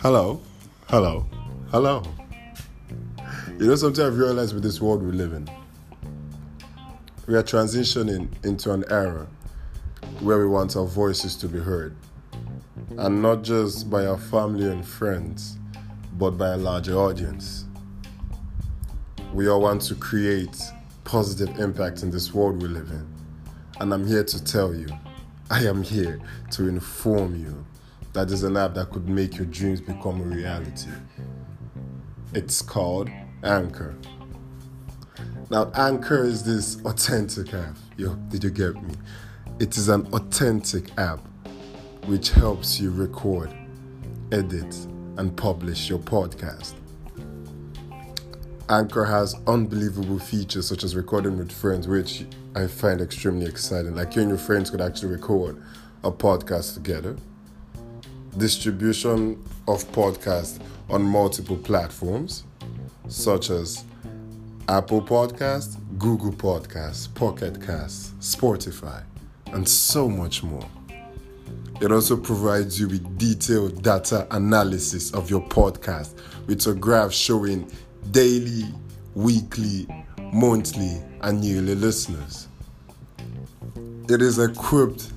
Hello, hello, hello. You know, sometimes I've realized with this world we live in, we are transitioning into an era where we want our voices to be heard. And not just by our family and friends, but by a larger audience. We all want to create positive impact in this world we live in. And I'm here to tell you, I am here to inform you that there's an app that could make your dreams become a reality. It's called Anchor. Now, Anchor is this authentic app. Yo, did you get me? It is an authentic app which helps you record, edit, and publish your podcast. Anchor has unbelievable features such as recording with friends, which I find extremely exciting. Like you and your friends could actually record a podcast together. Distribution of podcasts on multiple platforms such as Apple Podcasts, Google Podcasts, Pocket Casts, Spotify, and so much more. It also provides you with detailed data analysis of your podcast with a graph showing daily, weekly, monthly, and yearly listeners. It is equipped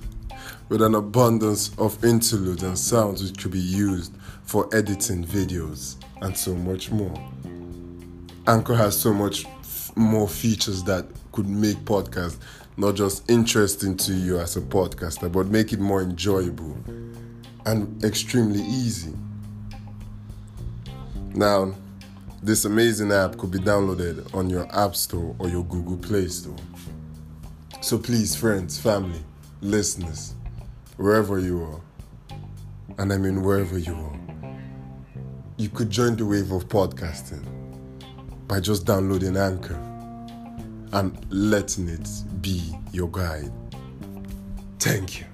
with an abundance of interludes and sounds which could be used for editing videos and so much more. Anchor has so much f- more features that could make podcasts not just interesting to you as a podcaster, but make it more enjoyable and extremely easy. Now, this amazing app could be downloaded on your App Store or your Google Play Store. So please, friends, family, listeners, wherever you are, and I mean wherever you are, you could join the wave of podcasting by just downloading Anchor and letting it be your guide. Thank you.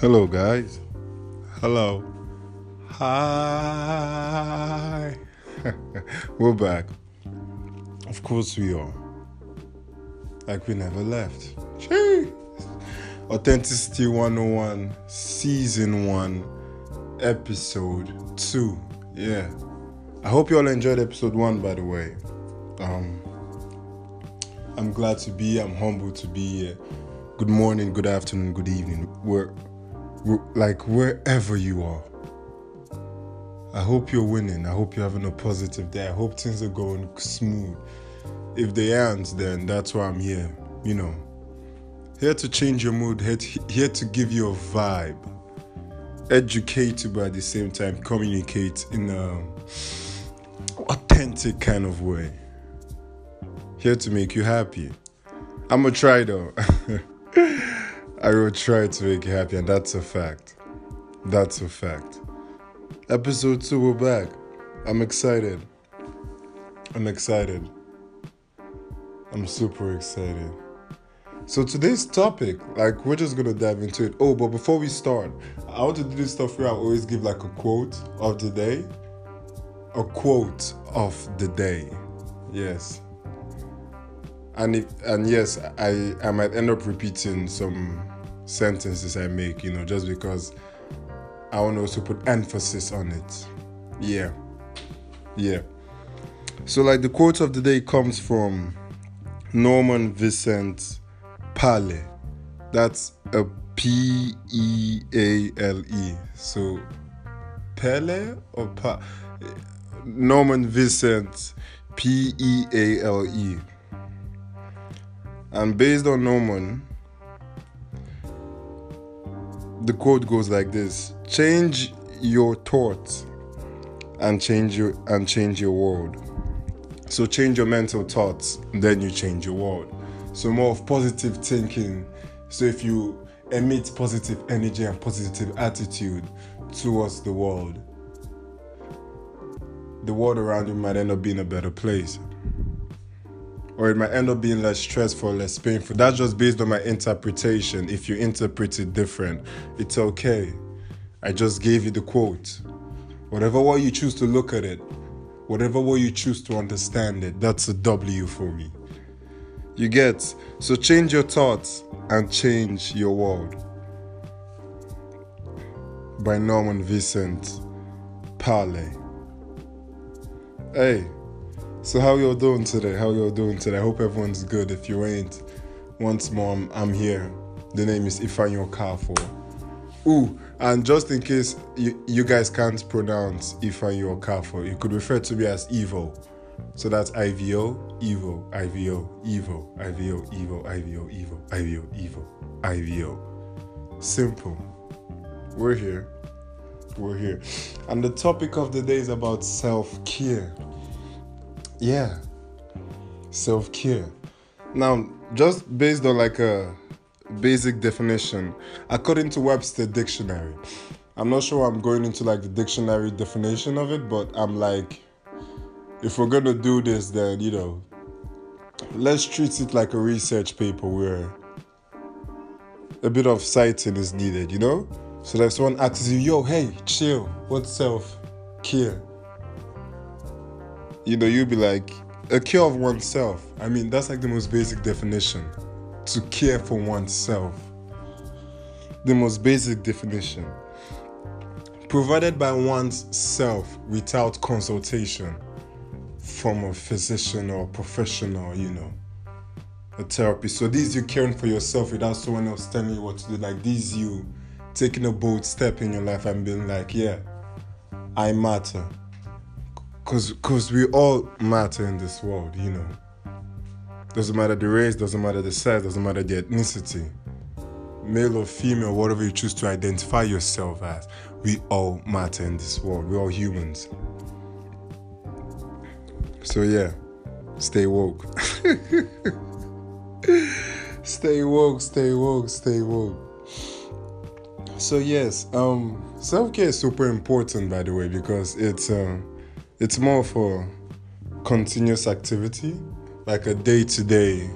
Hello, guys. Hello. Hi. We're back. Of course, we are. Like we never left. Jeez. Authenticity 101, Season 1, Episode 2. Yeah. I hope you all enjoyed Episode 1, by the way. Um, I'm glad to be. I'm humbled to be here. Good morning, good afternoon, good evening. Where, like wherever you are. I hope you're winning. I hope you're having a positive day. I hope things are going smooth. If they aren't, then that's why I'm here. You know, here to change your mood, here to, here to give you a vibe, educate you, but at the same time communicate in a authentic kind of way. Here to make you happy. I'm gonna try though. I will try to make you happy, and that's a fact. That's a fact. Episode 2, we're back. I'm excited. I'm excited. I'm super excited. So, today's topic, like, we're just gonna dive into it. Oh, but before we start, I want to do this stuff where I always give like a quote of the day. A quote of the day. Yes. And if and yes, I I might end up repeating some sentences I make, you know, just because I want to also put emphasis on it. Yeah. Yeah. So, like, the quote of the day comes from Norman Vincent Peale. That's a P E A L E. So, Pele or pa? Norman Vincent P E A L E. And based on Norman, the quote goes like this change your thoughts and change your and change your world. So change your mental thoughts then you change your world. So more of positive thinking. So if you emit positive energy and positive attitude towards the world the world around you might end up being a better place or it might end up being less stressful, less painful. That's just based on my interpretation. If you interpret it different, it's okay. I just gave you the quote. Whatever way you choose to look at it, whatever way you choose to understand it, that's a W for me. You get? So change your thoughts and change your world. By Norman Vincent Peale. Hey, so how y'all doing today? How y'all doing today? I hope everyone's good. If you ain't, once more, I'm, I'm here. The name is Ifanyo Kafo. Ooh, and just in case you, you guys can't pronounce Ifanyo Kafo, you could refer to me as Evo. So that's IVO, Evo, IVO, Evo, IVO, Evo, IVO, Evo, IVO, Evo, IVO. Simple. We're here. We're here. And the topic of the day is about self care. Yeah. Self care. Now, just based on like a basic definition, according to Webster Dictionary, I'm not sure I'm going into like the dictionary definition of it, but I'm like, if we're gonna do this, then you know, let's treat it like a research paper where a bit of citing is needed, you know? So that someone asks you, yo, hey, chill, what's self care? You know, you'll be like, a care of oneself. I mean, that's like the most basic definition to care for oneself. The most basic definition. Provided by one's self without consultation from a physician or professional, you know, a therapist. So these you caring for yourself without someone else telling you what to do. Like these you taking a bold step in your life and being like, yeah, I matter. Cause cause we all matter in this world, you know. Doesn't matter the race, doesn't matter the sex, doesn't matter the ethnicity. Male or female, whatever you choose to identify yourself as, we all matter in this world. We're all humans. So yeah, stay woke. stay woke, stay woke, stay woke. So yes, um, self-care is super important by the way because it's uh, it's more for continuous activity, like a day-to-day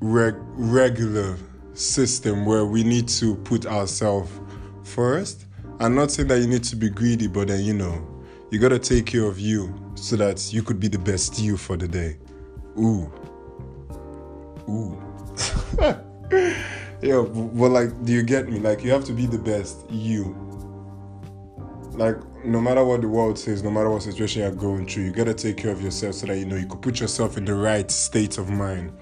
regular system where we need to put ourselves first. I'm not saying that you need to be greedy, but then you know, you gotta take care of you so that you could be the best you for the day. Ooh. Ooh. yeah, but like, do you get me? Like, you have to be the best you. Like, no matter what the world says, no matter what situation you're going through, you gotta take care of yourself so that you know you could put yourself in the right state of mind.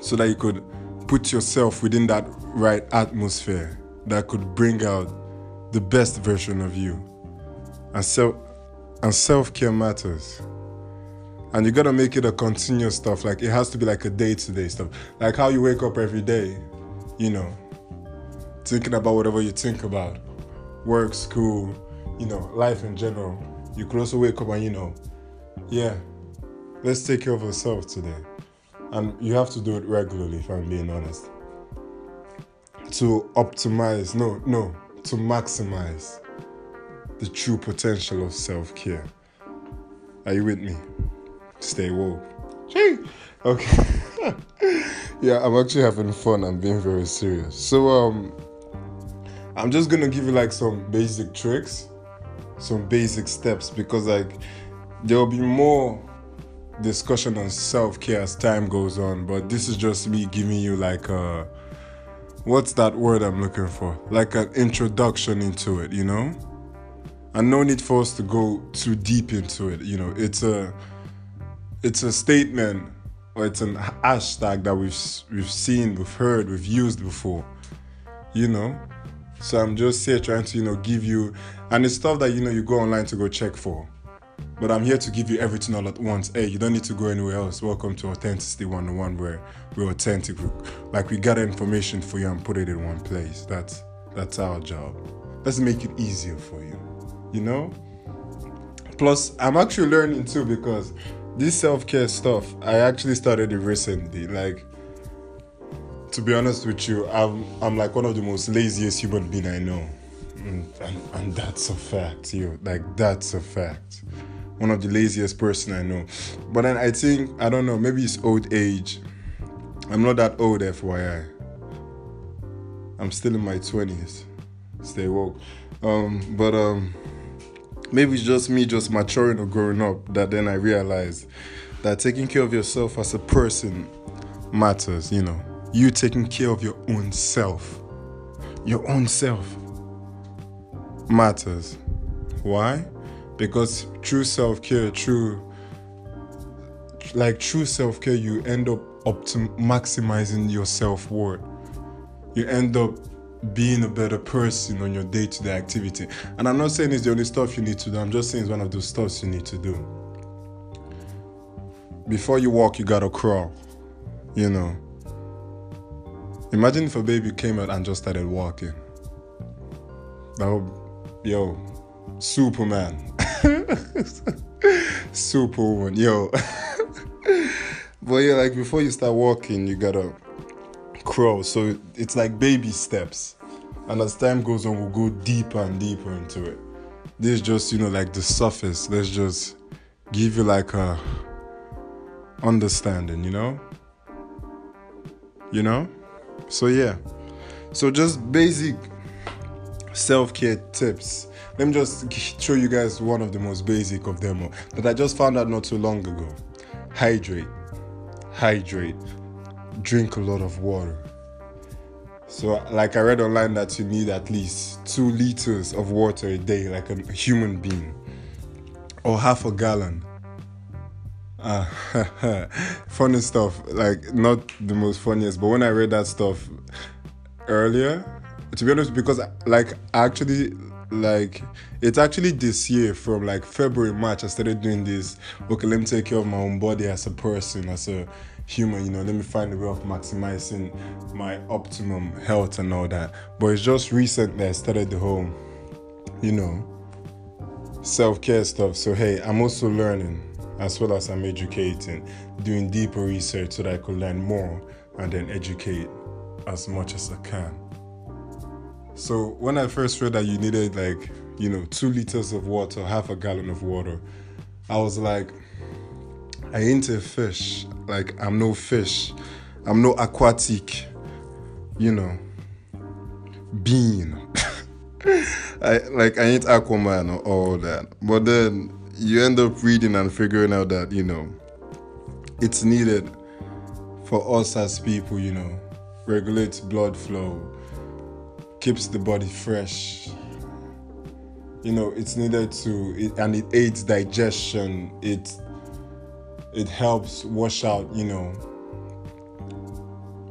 So that you could put yourself within that right atmosphere that could bring out the best version of you. And self and self-care matters. And you gotta make it a continuous stuff. Like it has to be like a day-to-day stuff. Like how you wake up every day, you know, thinking about whatever you think about. Work, school, you know, life in general. You could also wake up and you know, yeah, let's take care of ourselves today. And you have to do it regularly if I'm being honest. To optimize, no, no, to maximize the true potential of self care. Are you with me? Stay woke. Okay. yeah, I'm actually having fun. I'm being very serious. So, um, I'm just gonna give you like some basic tricks, some basic steps because like there will be more discussion on self care as time goes on. But this is just me giving you like a what's that word I'm looking for? Like an introduction into it, you know? and no need for us to go too deep into it. You know, it's a it's a statement or it's an hashtag that we've we've seen, we've heard, we've used before. You know, so I'm just here trying to you know give you, and it's stuff that you know you go online to go check for. But I'm here to give you everything all at once. Hey, you don't need to go anywhere else. Welcome to Authenticity 101, where we're authentic. Like we gather information for you and put it in one place. That's that's our job. Let's make it easier for you you know? Plus, I'm actually learning too because this self care stuff, I actually started it recently. Like, to be honest with you, I'm, I'm like one of the most laziest human being I know. And, and, and that's a fact, you like, that's a fact. one of the laziest person I know. But then I think I don't know, maybe it's old age. I'm not that old, FYI. I'm still in my twenties. Stay woke. Um, but um, maybe it's just me just maturing or growing up that then I realized that taking care of yourself as a person matters. You know, you taking care of your own self, your own self matters. Why? Because true self care, true like true self care, you end up optim- maximizing your self worth. You end up being a better person on your day to day activity. And I'm not saying it's the only stuff you need to do, I'm just saying it's one of those stuffs you need to do. Before you walk, you gotta crawl. You know. Imagine if a baby came out and just started walking. That would, yo, Superman. Superwoman, yo. but yeah, like before you start walking, you gotta crawl. So it's like baby steps. And as time goes on, we'll go deeper and deeper into it. This is just, you know, like the surface. Let's just give you like a understanding, you know? You know? So yeah. So just basic self-care tips. Let me just show you guys one of the most basic of them that I just found out not too long ago. Hydrate. Hydrate. Drink a lot of water. So, like I read online that you need at least two liters of water a day, like a human being, or half a gallon. Uh, funny stuff, like not the most funniest, but when I read that stuff earlier, to be honest, because like actually like it's actually this year from like February, March, I started doing this. Okay, let me take care of my own body as a person, as a human, you know, let me find a way of maximizing my optimum health and all that. But it's just recently I started the whole, you know, self-care stuff. So hey, I'm also learning as well as I'm educating, doing deeper research so that I could learn more and then educate as much as I can. So when I first read that you needed like, you know, two liters of water, half a gallon of water, I was like, I ain't a fish. Like I'm no fish. I'm no aquatic, you know, being. I like I ain't Aquaman or all that. But then you end up reading and figuring out that, you know, it's needed for us as people, you know, regulates blood flow, keeps the body fresh. You know, it's needed to, it, and it aids digestion. It it helps wash out, you know,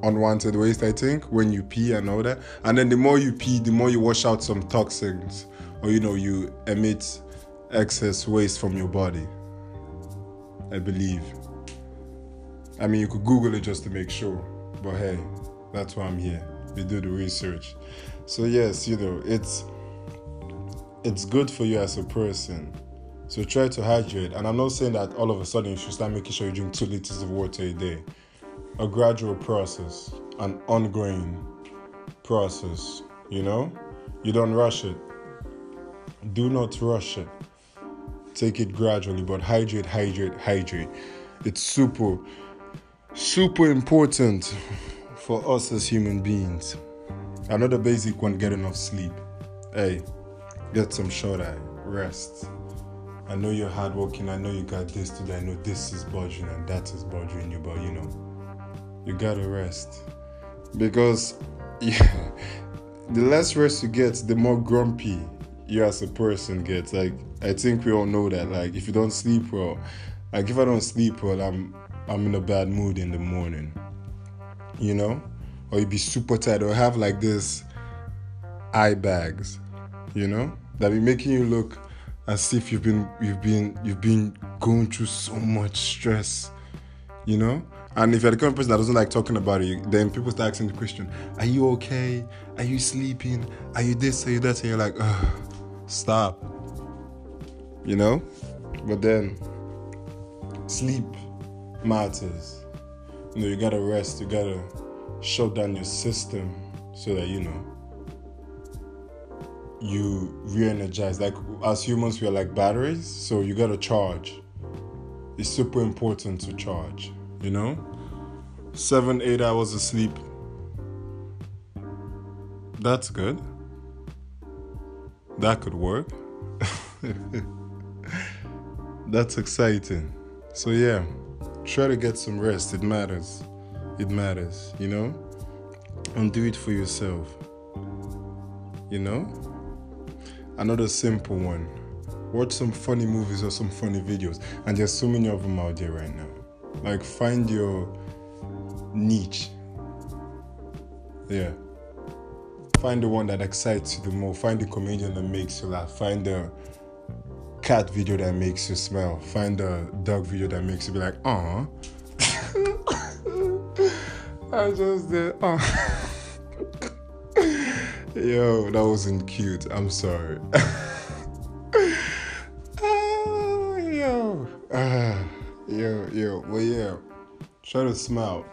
unwanted waste. I think when you pee and all that, and then the more you pee, the more you wash out some toxins, or you know, you emit excess waste from your body. I believe. I mean, you could Google it just to make sure, but hey, that's why I'm here. We do the research. So yes, you know, it's it's good for you as a person. So try to hydrate. And I'm not saying that all of a sudden you should start making sure you drink two liters of water a day. A gradual process, an ongoing process, you know? You don't rush it. Do not rush it. Take it gradually, but hydrate, hydrate, hydrate. It's super, super important for us as human beings. Another basic one get enough sleep. Hey, get some short eye, rest. I know you're hardworking, I know you got this today, I know this is bothering and that is bothering you, but you know, you gotta rest. Because yeah, the less rest you get, the more grumpy you as a person gets. Like I think we all know that. Like if you don't sleep well, like if I don't sleep well, I'm I'm in a bad mood in the morning. You know? or you be super tired or have like this eye bags, you know, that be making you look as if you've been you've been you've been going through so much stress, you know. And if you're the kind of person that doesn't like talking about it, then people start asking the question, Are you okay? Are you sleeping? Are you this? Are you that? And you're like, stop. You know? But then sleep matters. You know, you gotta rest, you gotta shut down your system so that you know you re-energize. Like as humans, we are like batteries, so you gotta charge. It's super important to charge. You know, seven, eight hours of sleep. That's good. That could work. That's exciting. So yeah, try to get some rest. It matters. It matters, you know? And do it for yourself. You know? Another simple one. Watch some funny movies or some funny videos. And there's so many of them out there right now. Like find your niche. Yeah. Find the one that excites you the most. Find the comedian that makes you laugh. Find the cat video that makes you smile. Find a dog video that makes you be like, uh-huh. "Aw." I just did. Oh. Yo, that wasn't cute. I'm sorry. oh, yo. Ah, yo, yo. Well, yeah. Try to smile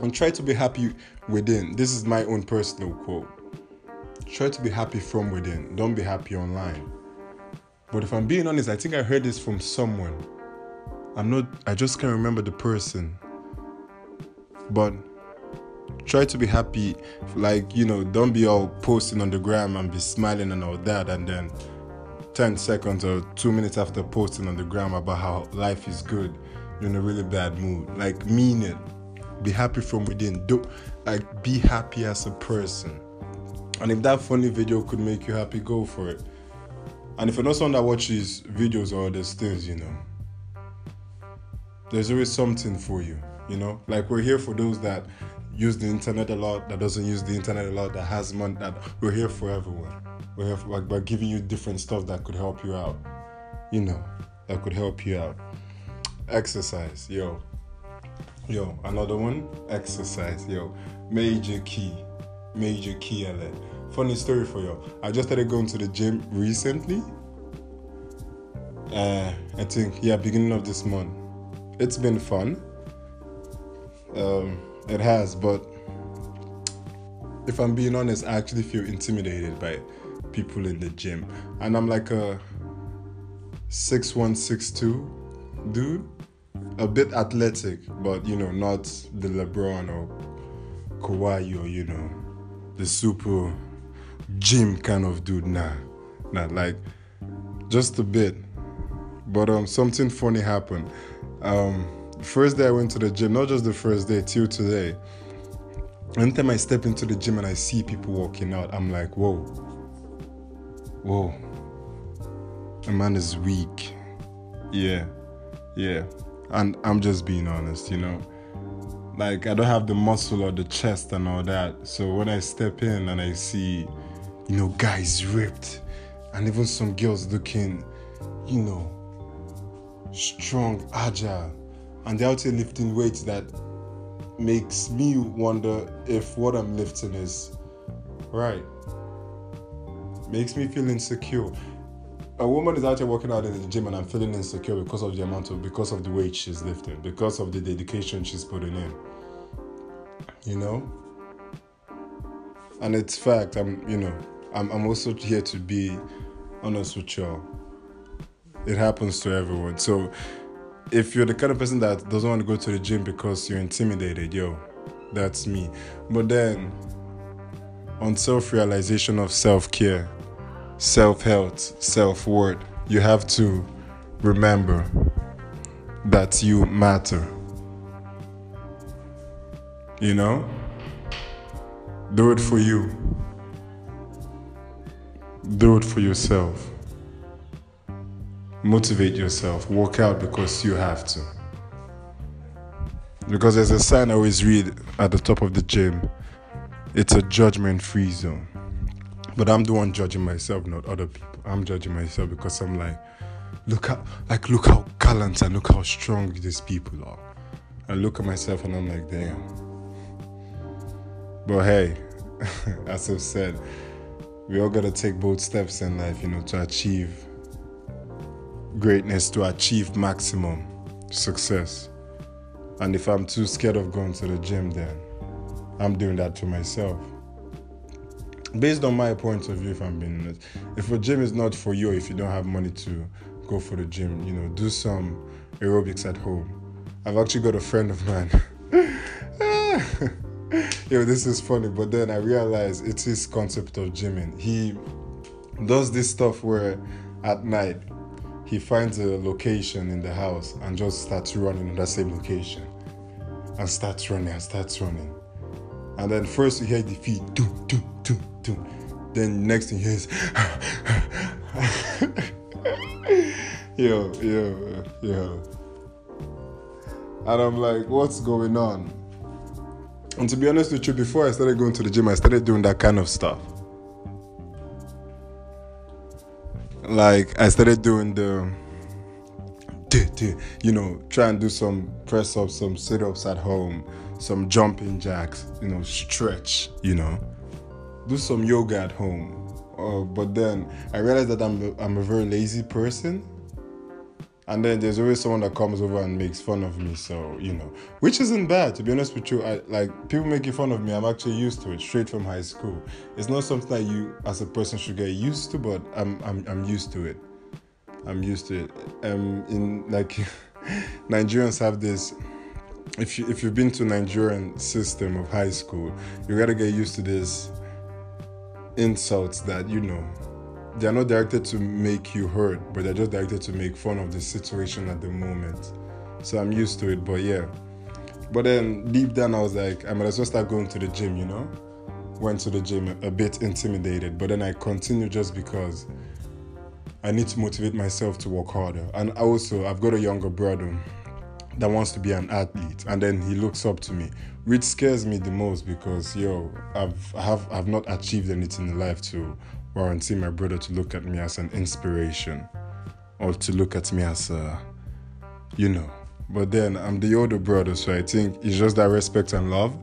and try to be happy within. This is my own personal quote. Try to be happy from within. Don't be happy online. But if I'm being honest, I think I heard this from someone. I'm not, I just can't remember the person. But try to be happy. Like, you know, don't be all posting on the gram and be smiling and all that. And then 10 seconds or two minutes after posting on the gram about how life is good, you're in a really bad mood. Like, mean it. Be happy from within. Do like be happy as a person. And if that funny video could make you happy, go for it. And if you're not someone that watches videos or other things, you know, there's always something for you, you know? Like we're here for those that use the internet a lot, that doesn't use the internet a lot, that has money, that we're here for everyone. We're here for, like, by giving you different stuff that could help you out, you know, that could help you out. Exercise, yo. Yo, another one, exercise, yo. Major key, major key alert funny story for you. I just started going to the gym recently. Uh, I think yeah, beginning of this month. It's been fun. Um, it has, but if I'm being honest, I actually feel intimidated by people in the gym, and I'm like a six one six two dude, a bit athletic, but you know, not the LeBron or Kawhi or you know, the super gym kind of dude. Nah, nah, like just a bit. But um, something funny happened. Um, first day I went to the gym, not just the first day, till today. Anytime I step into the gym and I see people walking out, I'm like, whoa, whoa, a man is weak. Yeah, yeah. And I'm just being honest, you know. Like I don't have the muscle or the chest and all that. So when I step in and I see you know, guys ripped, and even some girls looking, you know, strong, agile, and they're out here lifting weights that makes me wonder if what I'm lifting is right. Makes me feel insecure. A woman is out here working out in the gym and I'm feeling insecure because of the amount of because of the weight she's lifting, because of the dedication she's putting in. You know? And it's fact, I'm you know, I'm, I'm also here to be honest with y'all. It happens to everyone. So if you're the kind of person that doesn't want to go to the gym because you're intimidated, yo, that's me. But then on self realization of self care, self health, self worth, you have to remember that you matter. You know? Do it for you. Do it for yourself. Motivate yourself. Work out because you have to. Because there's a sign I always read at the top of the gym it's a judgment free zone. But I'm the one judging myself, not other people. I'm judging myself because I'm like, look how like look how gallant and look how strong these people are. I look at myself and I'm like, damn. But hey, as I've said, we all gotta take both steps in life, you know, to achieve greatness, to achieve maximum success. And if I'm too scared of going to the gym, then I'm doing that to myself. based on my point of view, if I'm being honest, if a gym is not for you, if you don't have money to go for the gym, you know, do some aerobics at home. I've actually got a friend of mine. Yo, this is funny, but then I realized it's his concept of gymming. He does this stuff where at night he finds a location in the house and just starts running on that same location and starts running and starts running. And then first you hear the feet, doom, doom, doom, doom. Then next thing you hear is, yo, yo, yo. And I'm like, what's going on? And to be honest with you, before I started going to the gym, I started doing that kind of stuff. Like I started doing the, you know, try and do some press ups, some sit ups at home, some jumping jacks, you know, stretch, you know, do some yoga at home. Uh, but then I realized that I'm I'm a very lazy person and then there's always someone that comes over and makes fun of me so you know. Which isn't bad to be honest with you. I, like people making fun of me i'm actually used to it straight from high school. It's not something that you as a person should get used to but i'm i'm, I'm used to it. I'm used to it. Um in like nigerians have this if you if you've been to nigerian system of high school you gotta get used to this insults that you know they're not directed to make you hurt, but they're just directed to make fun of the situation at the moment. So I'm used to it, but yeah. But then deep down, I was like, I might as well start going to the gym, you know? Went to the gym a bit intimidated, but then I continued just because I need to motivate myself to work harder. And also, I've got a younger brother that wants to be an athlete, and then he looks up to me, which scares me the most because yo, I've have I've not achieved anything in life to warranty my brother to look at me as an inspiration or to look at me as a, you know. But then I'm the older brother, so I think it's just that respect and love.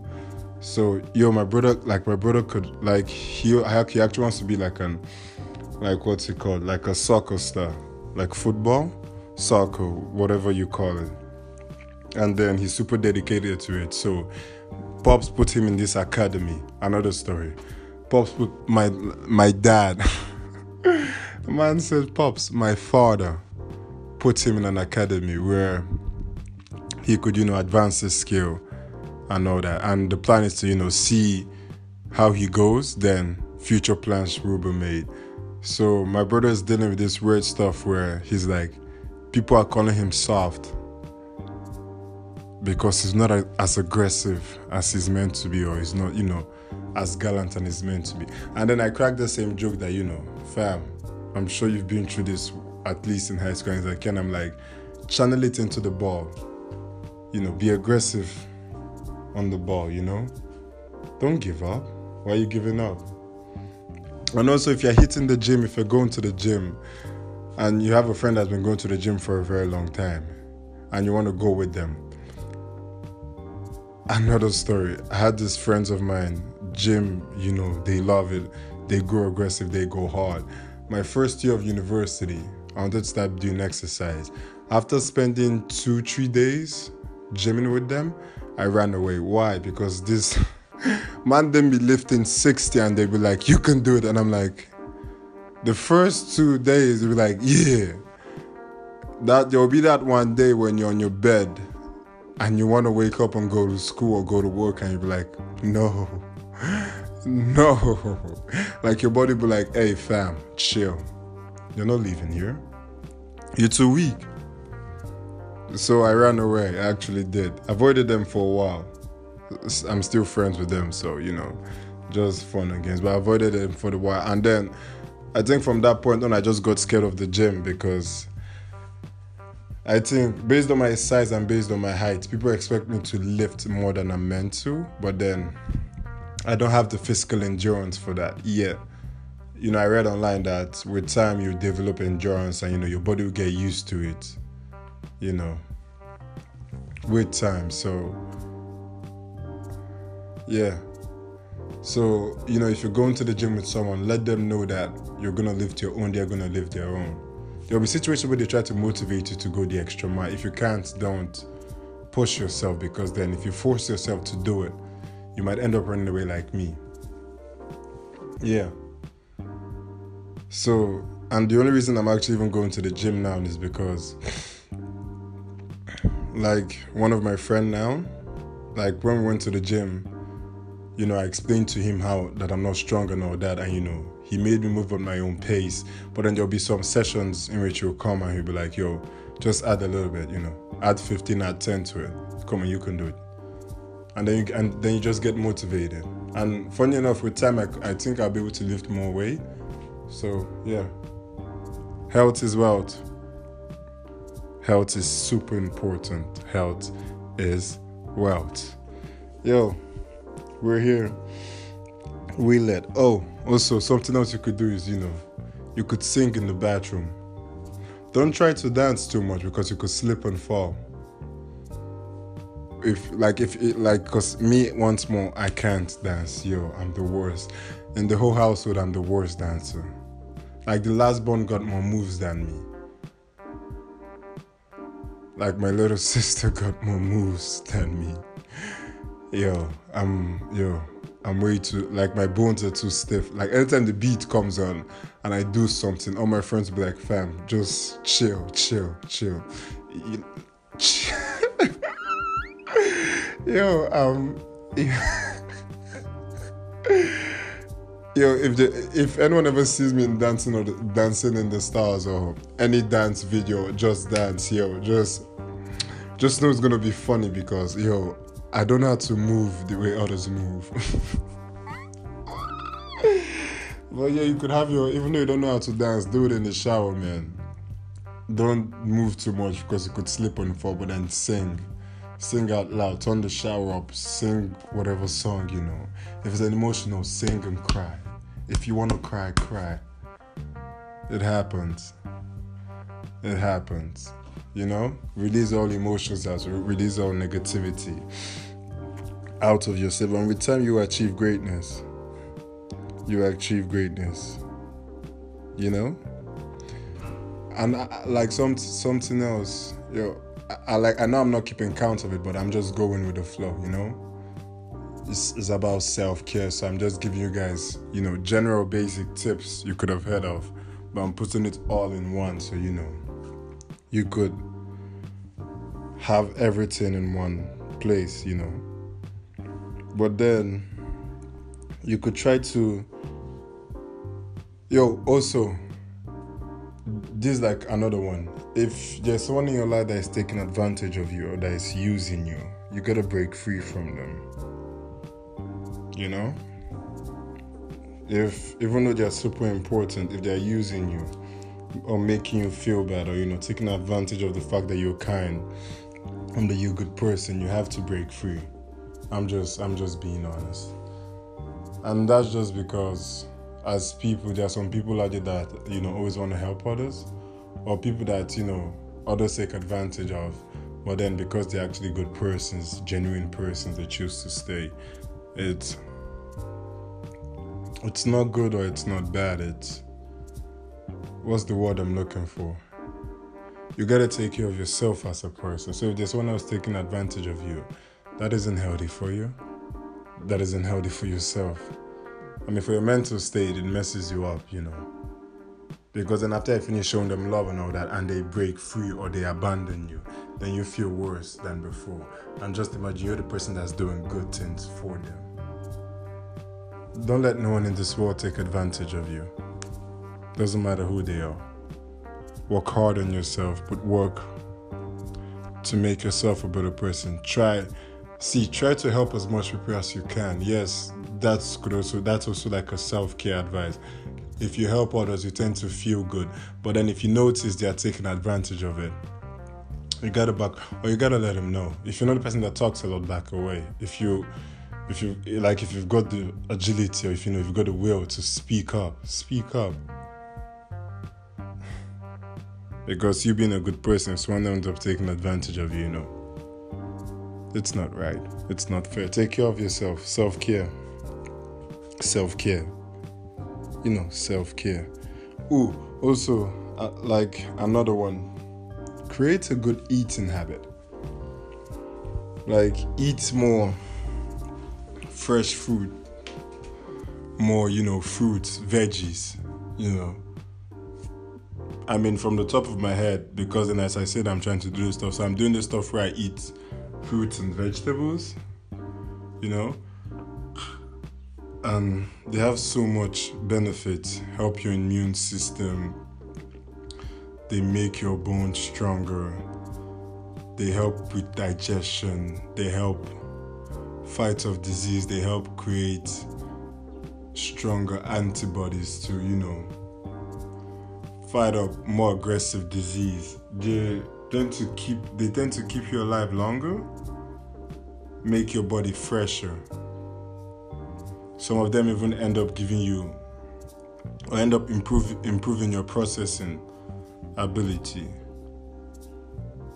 So yo, my brother, like my brother could like he he actually wants to be like an like what's it called, like a soccer star, like football, soccer, whatever you call it. And then he's super dedicated to it. So Pops put him in this academy. Another story. Pops put my my dad. Man said, Pops, my father put him in an academy where he could, you know, advance his skill and all that. And the plan is to, you know, see how he goes, then future plans will be made. So my brother is dealing with this weird stuff where he's like, people are calling him soft because he's not as aggressive as he's meant to be, or he's not, you know, as gallant and is meant to be. And then I cracked the same joke that, you know, fam, I'm sure you've been through this at least in high school. And like, and I'm like, channel it into the ball. You know, be aggressive on the ball, you know? Don't give up. Why are you giving up? And also, if you're hitting the gym, if you're going to the gym, and you have a friend that's been going to the gym for a very long time, and you want to go with them, another story. I had these friends of mine gym, you know, they love it. They go aggressive, they go hard. My first year of university, I wanted to start doing exercise. After spending two, three days gymming with them, I ran away. Why? Because this man then be lifting 60 and they be like, you can do it. And I'm like, the first two days, they be like, yeah. That there will be that one day when you're on your bed and you want to wake up and go to school or go to work and you be like, no no. Like your body be like, hey fam, chill. You're not leaving here. You're too weak. So I ran away. I actually did. Avoided them for a while. I'm still friends with them, so you know, just fun and games. But I avoided them for a while. And then I think from that point on I just got scared of the gym because I think based on my size and based on my height, people expect me to lift more than I'm meant to. But then I don't have the physical endurance for that yet. You know, I read online that with time you develop endurance and you know your body will get used to it. You know, with time. So, yeah. So, you know, if you're going to the gym with someone, let them know that you're gonna live your own, they're gonna live their own. There'll be situations where they try to motivate you to go the extra mile. If you can't, don't push yourself because then if you force yourself to do it, you might end up running away like me. Yeah. So, and the only reason I'm actually even going to the gym now is because, like, one of my friend now, like when we went to the gym, you know, I explained to him how that I'm not strong and all that, and you know, he made me move at my own pace. But then there'll be some sessions in which he'll come and he'll be like, "Yo, just add a little bit, you know, add 15, add 10 to it. Come on, you can do it." And then you and then you just get motivated. And funny enough, with time, I, I think I'll be able to lift more weight. So yeah, health is wealth. Health is super important. Health is wealth. Yo, we're here. We let. Oh, also something else you could do is you know, you could sing in the bathroom. Don't try to dance too much because you could slip and fall. If like if it, like cause me once more I can't dance. Yo, I'm the worst. In the whole household, I'm the worst dancer. Like the last born got more moves than me. Like my little sister got more moves than me. Yo, I'm yo, I'm way too like my bones are too stiff. Like anytime the beat comes on and I do something, all my friends be like, fam, just chill, chill, chill. You, chill. Yo, um Yo, if the if anyone ever sees me dancing or dancing in the stars or any dance video, just dance, yo, just just know it's gonna be funny because yo, I don't know how to move the way others move. but yeah, you could have your even though you don't know how to dance, do it in the shower, man. Don't move too much because you could slip and fall, but then sing. Sing out loud, turn the shower up, sing whatever song you know. If it's an emotional, sing and cry. If you want to cry, cry. It happens. It happens. You know? Release all emotions out, release all negativity out of yourself. And with time, you achieve greatness. You achieve greatness. You know? And I, like some something else, yo, I, I like. I know I'm not keeping count of it, but I'm just going with the flow. You know? It's, it's about self care. So I'm just giving you guys, you know, general basic tips you could have heard of, but I'm putting it all in one so you know you could have everything in one place, you know. But then you could try to. Yo, also, this is like another one. If there's someone in your life that is taking advantage of you or that is using you, you gotta break free from them. You know? If even though they're super important if they're using you or making you feel bad or you know taking advantage of the fact that you're kind and that you're a good person you have to break free. I'm just i'm just being honest. And that's just because as people there are some people out there that you know always want to help others or people that you know others take advantage of but then because they're actually good persons genuine persons they choose to stay. It's it's not good or it's not bad it's what's the word i'm looking for? You gotta take care of yourself as a person. So if there's someone else taking advantage of you that isn't healthy for you. That isn't healthy for yourself i mean for your mental state it messes you up you know because then after I finish showing them love and all that, and they break free or they abandon you, then you feel worse than before. And just imagine you're the person that's doing good things for them. Don't let no one in this world take advantage of you. Doesn't matter who they are. Work hard on yourself, but work to make yourself a better person. Try see, try to help as much people as you can. Yes, that's also that's also like a self-care advice. If you help others, you tend to feel good. But then if you notice they are taking advantage of it, you gotta back or you gotta let them know. If you're not the person that talks a lot, back away. If you if you like if you've got the agility or if you know if you've got the will to speak up, speak up. Because you being a good person, someone ends up taking advantage of you, you know. It's not right. It's not fair. Take care of yourself. Self care. Self care. You know, self care. Ooh, also, uh, like another one, create a good eating habit. Like, eat more fresh food. more, you know, fruits, veggies, you know. I mean, from the top of my head, because then as I said, I'm trying to do this stuff. So I'm doing this stuff where I eat fruits and vegetables, you know. And they have so much benefit, help your immune system, they make your bones stronger, they help with digestion, they help fight off disease, they help create stronger antibodies to, you know, fight up more aggressive disease. They tend to keep they tend to keep you alive longer, make your body fresher. Some of them even end up giving you or end up improve, improving your processing ability.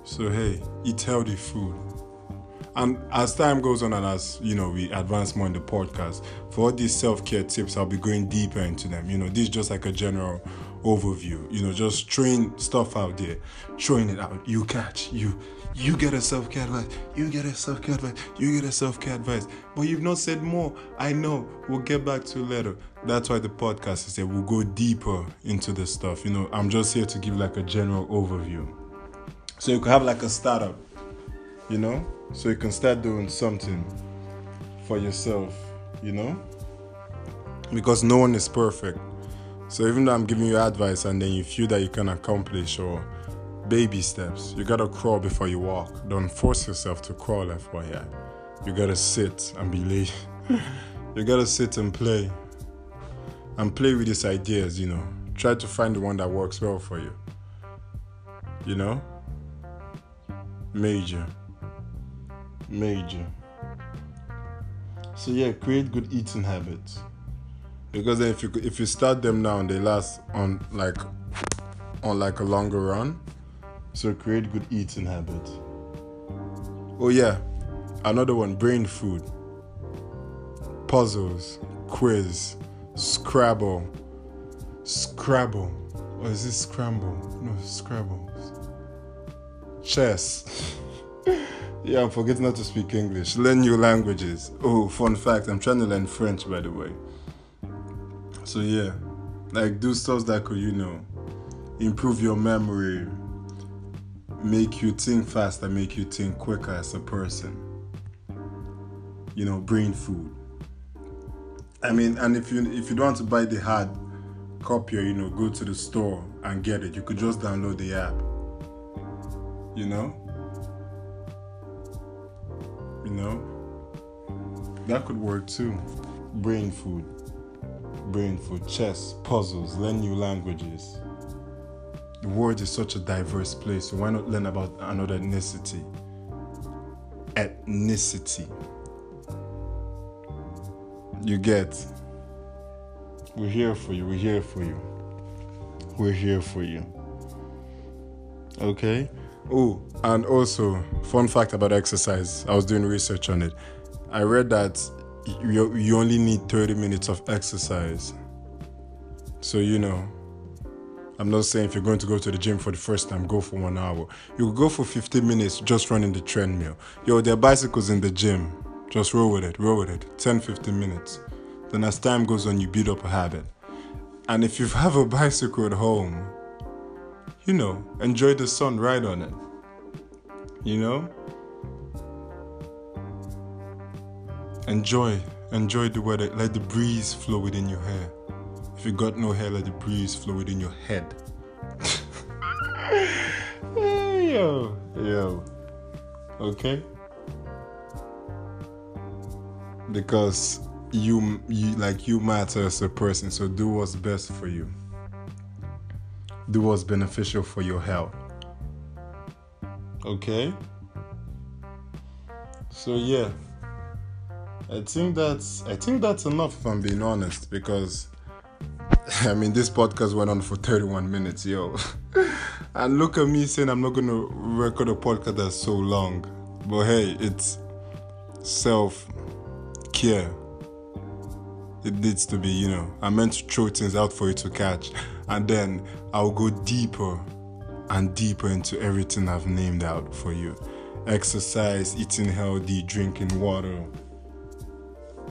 So hey, eat healthy food. And as time goes on and as you know we advance more in the podcast, for all these self-care tips, I'll be going deeper into them. You know, this is just like a general overview. You know, just throwing stuff out there, throwing it out. You catch, you you get a self-care advice, you get a self-care advice, you get a self-care advice. But you've not said more. I know. We'll get back to later. That's why the podcast is there. We'll go deeper into the stuff. You know, I'm just here to give like a general overview. So you could have like a startup, you know? So you can start doing something for yourself, you know? Because no one is perfect. So even though I'm giving you advice and then you feel that you can accomplish or baby steps, you gotta crawl before you walk. Don't force yourself to crawl, FYI. You gotta sit and be lazy. you gotta sit and play. And play with these ideas, you know. Try to find the one that works well for you. You know? Major major. So yeah, create good eating habits. Because then if you if you start them now and they last on like on like a longer run, so create good eating habits. Oh yeah, another one, brain food. Puzzles, quiz, Scrabble, Scrabble. Or is this scramble? No, Scrabble. Chess. Yeah, I'm forgetting how to speak English. Learn new languages. Oh, fun fact, I'm trying to learn French by the way. So yeah, like do stuff that could, you know, improve your memory, make you think faster, make you think quicker as a person. You know, brain food. I mean, and if you if you don't want to buy the hard copy, you know, go to the store and get it. You could just download the app. You know? You know? That could work too. Brain food. Brain for chess, puzzles, learn new languages. The world is such a diverse place, so why not learn about another ethnicity? Ethnicity. You get. We're here for you. We're here for you. We're here for you. Okay? Oh, and also, fun fact about exercise. I was doing research on it. I read that you, you only need 30 minutes of exercise. So, you know, I'm not saying if you're going to go to the gym for the first time, go for one hour. You go for 15 minutes just running the treadmill. Yo, there are bicycles in the gym. Just roll with it, roll with it. 10, 15 minutes. Then as time goes on, you build up a habit. And if you have a bicycle at home, you know, enjoy the sun, ride on it. You know? Enjoy, enjoy the weather. Let the breeze flow within your hair. If you got no hair, let the breeze flow within your head. yo, yo. Okay? Because you, you like you matter as a person, so do what's best for you do what's beneficial for your health. Okay? So yeah. I think that's I think that's enough if I'm being honest because I mean this podcast went on for 31 minutes, yo. and look at me saying I'm not gonna record a podcast that's so long. But hey, it's self care. It needs to be, you know. I meant to throw things out for you to catch and then I'll go deeper and deeper into everything I've named out for you exercise, eating healthy, drinking water,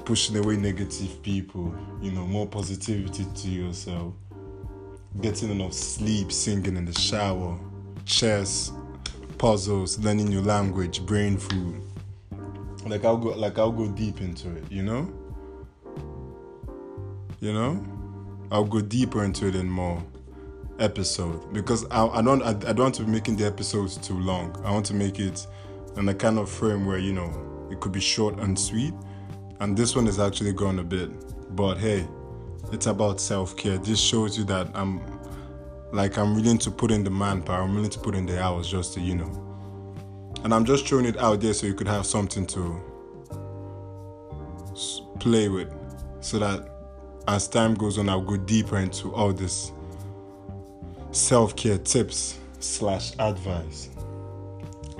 pushing away negative people, you know, more positivity to yourself, getting enough sleep, singing in the shower, chess, puzzles, learning your language, brain food. Like I'll go like I'll go deep into it, you know? You know? I'll go deeper into it in more episode because I, I don't I, I don't want to be making the episodes too long. I want to make it in a kind of frame where you know it could be short and sweet and this one is actually gone a bit. But hey, it's about self care. This shows you that I'm like I'm willing to put in the manpower, I'm willing to put in the hours just to, you know. And I'm just throwing it out there so you could have something to play with so that as time goes on, I'll go deeper into all this self care tips slash advice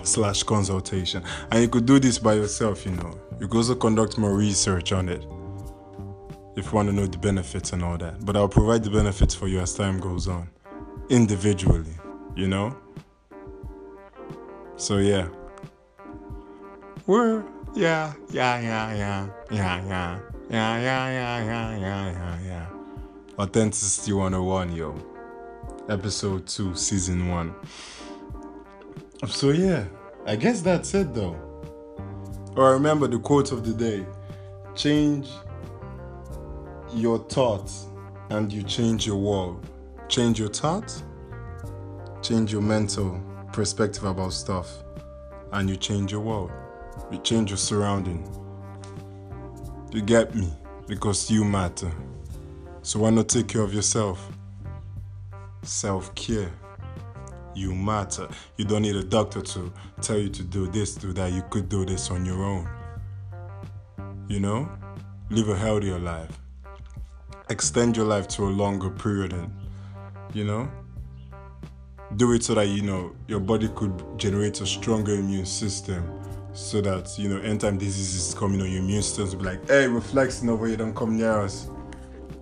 slash consultation. And you could do this by yourself, you know. You could also conduct more research on it if you want to know the benefits and all that. But I'll provide the benefits for you as time goes on, individually, you know? So, yeah. We're, yeah, yeah, yeah, yeah, yeah, yeah, yeah, yeah, yeah, yeah, yeah, yeah, yeah. Authenticity 101, yo. Episode 2, Season 1. So, yeah, I guess that's it though. Or remember the quote of the day change your thoughts and you change your world. Change your thoughts, change your mental perspective about stuff, and you change your world. You change your surrounding. You get me? Because you matter. So why not take care of yourself? Self care. You matter. You don't need a doctor to tell you to do this, do that. You could do this on your own. You know? Live a healthier life. Extend your life to a longer period and, you know? Do it so that, you know, your body could generate a stronger immune system so that, you know, anytime diseases coming on your immune system will be like, hey, we're flexing over here, don't come near us.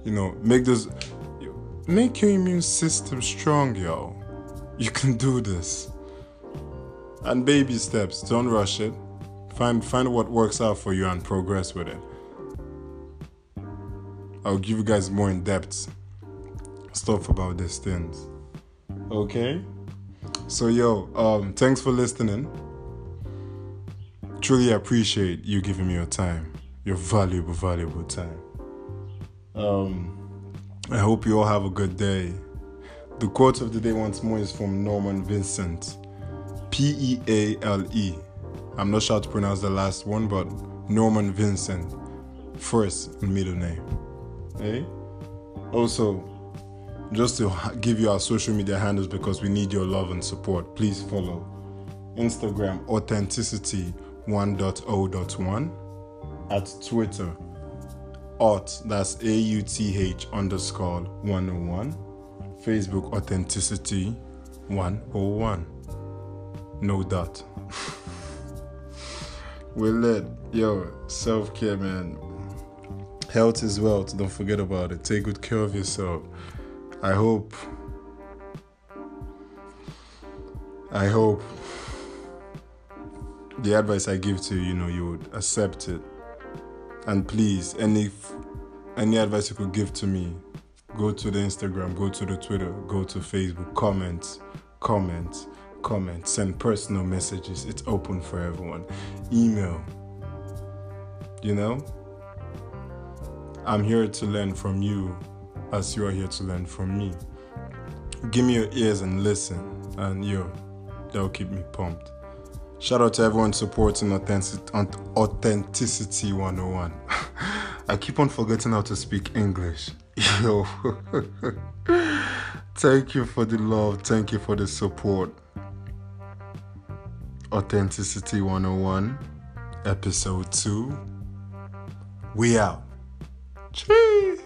You know, make those, make your immune system strong, yo. You can do this. And baby steps, don't rush it. Find find what works out for you and progress with it. I'll give you guys more in-depth stuff about these things. Okay? So yo, um thanks for listening. Truly appreciate you giving me your time. Your valuable, valuable time. Um I hope you all have a good day. The quote of the day once more is from Norman Vincent. P E A L E. I'm not sure how to pronounce the last one, but Norman Vincent. First and middle name. Hey? Also, just to give you our social media handles because we need your love and support, please follow Instagram authenticity 1.0.1 at Twitter aut that's A U T H underscore 101 Facebook Authenticity 101. No doubt. we lit. Yo, self care, man. Health is wealth. Don't forget about it. Take good care of yourself. I hope. I hope the advice I give to you, you know, you would accept it. And please, any any advice you could give to me, go to the Instagram, go to the Twitter, go to Facebook, comment, comment, comment, send personal messages. It's open for everyone. Email. You know? I'm here to learn from you as you are here to learn from me. Give me your ears and listen, and yo, that'll keep me pumped. Shout out to everyone supporting Authenticity 101. I keep on forgetting how to speak English. Yo, thank you for the love. Thank you for the support. Authenticity 101, episode 2. We out. Cheers.